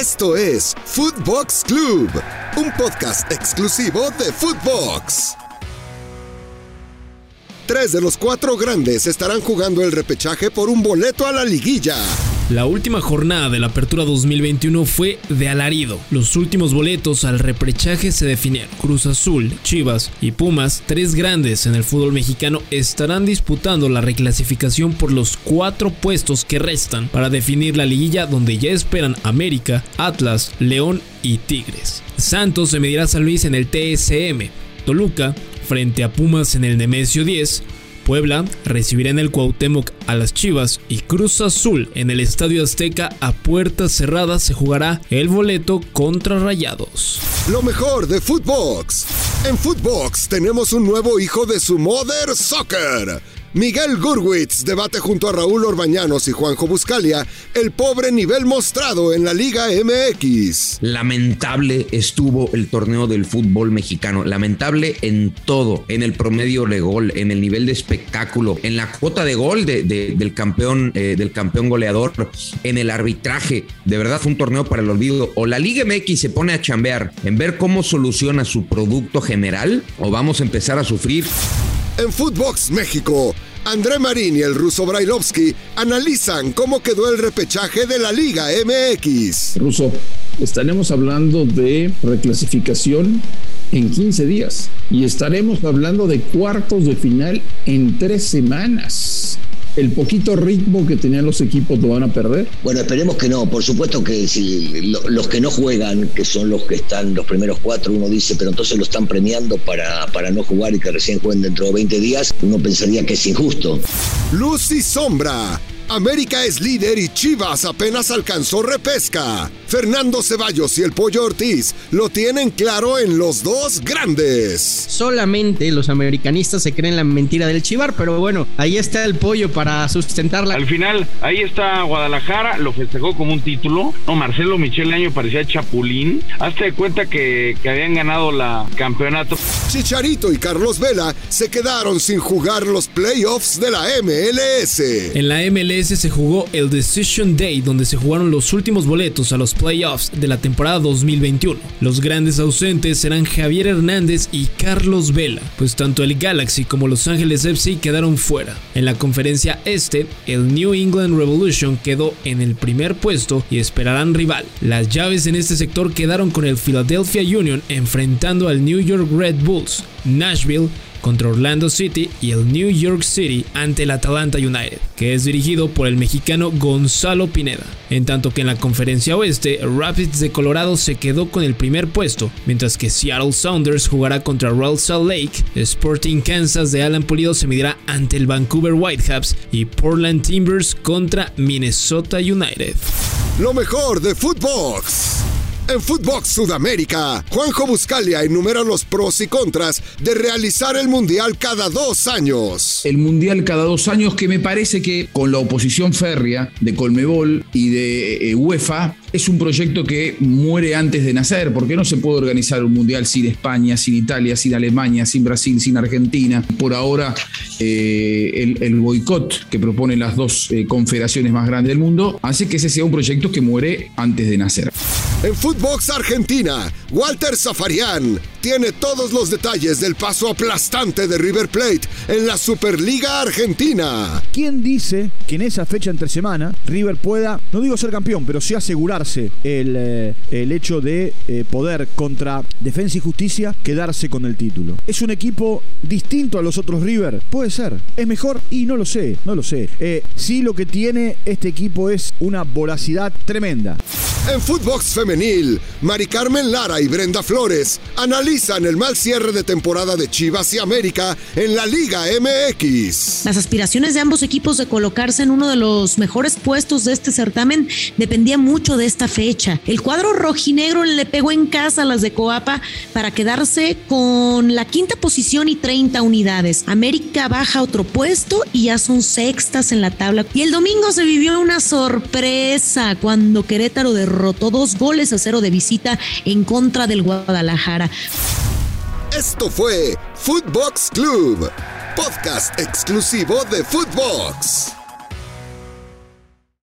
Esto es Footbox Club, un podcast exclusivo de Footbox. Tres de los cuatro grandes estarán jugando el repechaje por un boleto a la liguilla. La última jornada de la Apertura 2021 fue de alarido. Los últimos boletos al repechaje se definieron. Cruz Azul, Chivas y Pumas, tres grandes en el fútbol mexicano, estarán disputando la reclasificación por los cuatro puestos que restan para definir la liguilla donde ya esperan América, Atlas, León y Tigres. Santos se medirá a San Luis en el TSM. Toluca frente a Pumas en el Nemesio 10, Puebla recibirá en el Cuauhtémoc a las Chivas y Cruz Azul en el Estadio Azteca a puertas cerradas se jugará el boleto contra Rayados. Lo mejor de Footbox. En Footbox tenemos un nuevo hijo de su Mother Soccer. Miguel Gurwitz debate junto a Raúl Orbañanos y Juanjo Buscalia el pobre nivel mostrado en la Liga MX. Lamentable estuvo el torneo del fútbol mexicano. Lamentable en todo, en el promedio de gol, en el nivel de espectáculo, en la cuota de gol del, campeón, eh, del campeón goleador, en el arbitraje. De verdad fue un torneo para el olvido. O la Liga MX se pone a chambear en ver cómo soluciona su producto general o vamos a empezar a sufrir en Footbox México, André Marín y el ruso Brailovsky analizan cómo quedó el repechaje de la Liga MX. Ruso, estaremos hablando de reclasificación en 15 días y estaremos hablando de cuartos de final en tres semanas el poquito ritmo que tenían los equipos lo van a perder? Bueno, esperemos que no. Por supuesto que si los que no juegan, que son los que están los primeros cuatro, uno dice, pero entonces lo están premiando para, para no jugar y que recién jueguen dentro de 20 días, uno pensaría que es injusto. Luz y sombra América es líder y Chivas apenas alcanzó repesca. Fernando Ceballos y el Pollo Ortiz lo tienen claro en los dos grandes. Solamente los americanistas se creen la mentira del Chivar, pero bueno, ahí está el Pollo para sustentarla. Al final, ahí está Guadalajara, lo festejó como un título. No, Marcelo Michel año parecía Chapulín. Hazte de cuenta que, que habían ganado la campeonato. Chicharito y Carlos Vela se quedaron sin jugar los playoffs de la MLS. En la MLS se jugó el Decision Day, donde se jugaron los últimos boletos a los playoffs de la temporada 2021. Los grandes ausentes serán Javier Hernández y Carlos Vela, pues tanto el Galaxy como Los Ángeles FC quedaron fuera. En la conferencia este, el New England Revolution quedó en el primer puesto y esperarán rival. Las llaves en este sector quedaron con el Philadelphia Union enfrentando al New York Red Bulls, Nashville contra Orlando City y el New York City ante el Atlanta United, que es dirigido por el mexicano Gonzalo Pineda. En tanto que en la conferencia oeste, Rapids de Colorado se quedó con el primer puesto, mientras que Seattle Sounders jugará contra Real Salt Lake, Sporting Kansas de Alan Pulido se medirá ante el Vancouver Whitecaps y Portland Timbers contra Minnesota United. Lo mejor de Footbox. En Footbox Sudamérica, Juanjo Buscalia enumera los pros y contras de realizar el Mundial cada dos años. El Mundial cada dos años que me parece que con la oposición férrea de Colmebol y de eh, UEFA es un proyecto que muere antes de nacer, porque no se puede organizar un mundial sin España, sin Italia, sin Alemania, sin Brasil, sin Argentina. Por ahora, eh, el, boicot que proponen las dos eh, confederaciones más grandes del mundo hace que ese sea un proyecto que muere antes de nacer. En Footbox Argentina, Walter Zafarian tiene todos los detalles del paso aplastante de River Plate en la Superliga Argentina. ¿Quién dice que en esa fecha entre semana River pueda, no digo ser campeón, pero sí asegurarse el, eh, el hecho de eh, poder contra Defensa y Justicia quedarse con el título? ¿Es un equipo distinto a los otros River? Puede ser. ¿Es mejor? Y no lo sé, no lo sé. Eh, sí lo que tiene este equipo es una voracidad tremenda. En Footbox Femenil, Mari Carmen Lara y Brenda Flores analizan el mal cierre de temporada de Chivas y América en la Liga MX. Las aspiraciones de ambos equipos de colocarse en uno de los mejores puestos de este certamen dependían mucho de esta fecha. El cuadro rojinegro le pegó en casa a las de Coapa para quedarse con la quinta posición y 30 unidades. América baja otro puesto y ya son sextas en la tabla. Y el domingo se vivió una sorpresa cuando Querétaro derrotó dos goles a cero de visita en contra del Guadalajara. Esto fue Footbox Club, podcast exclusivo de Footbox.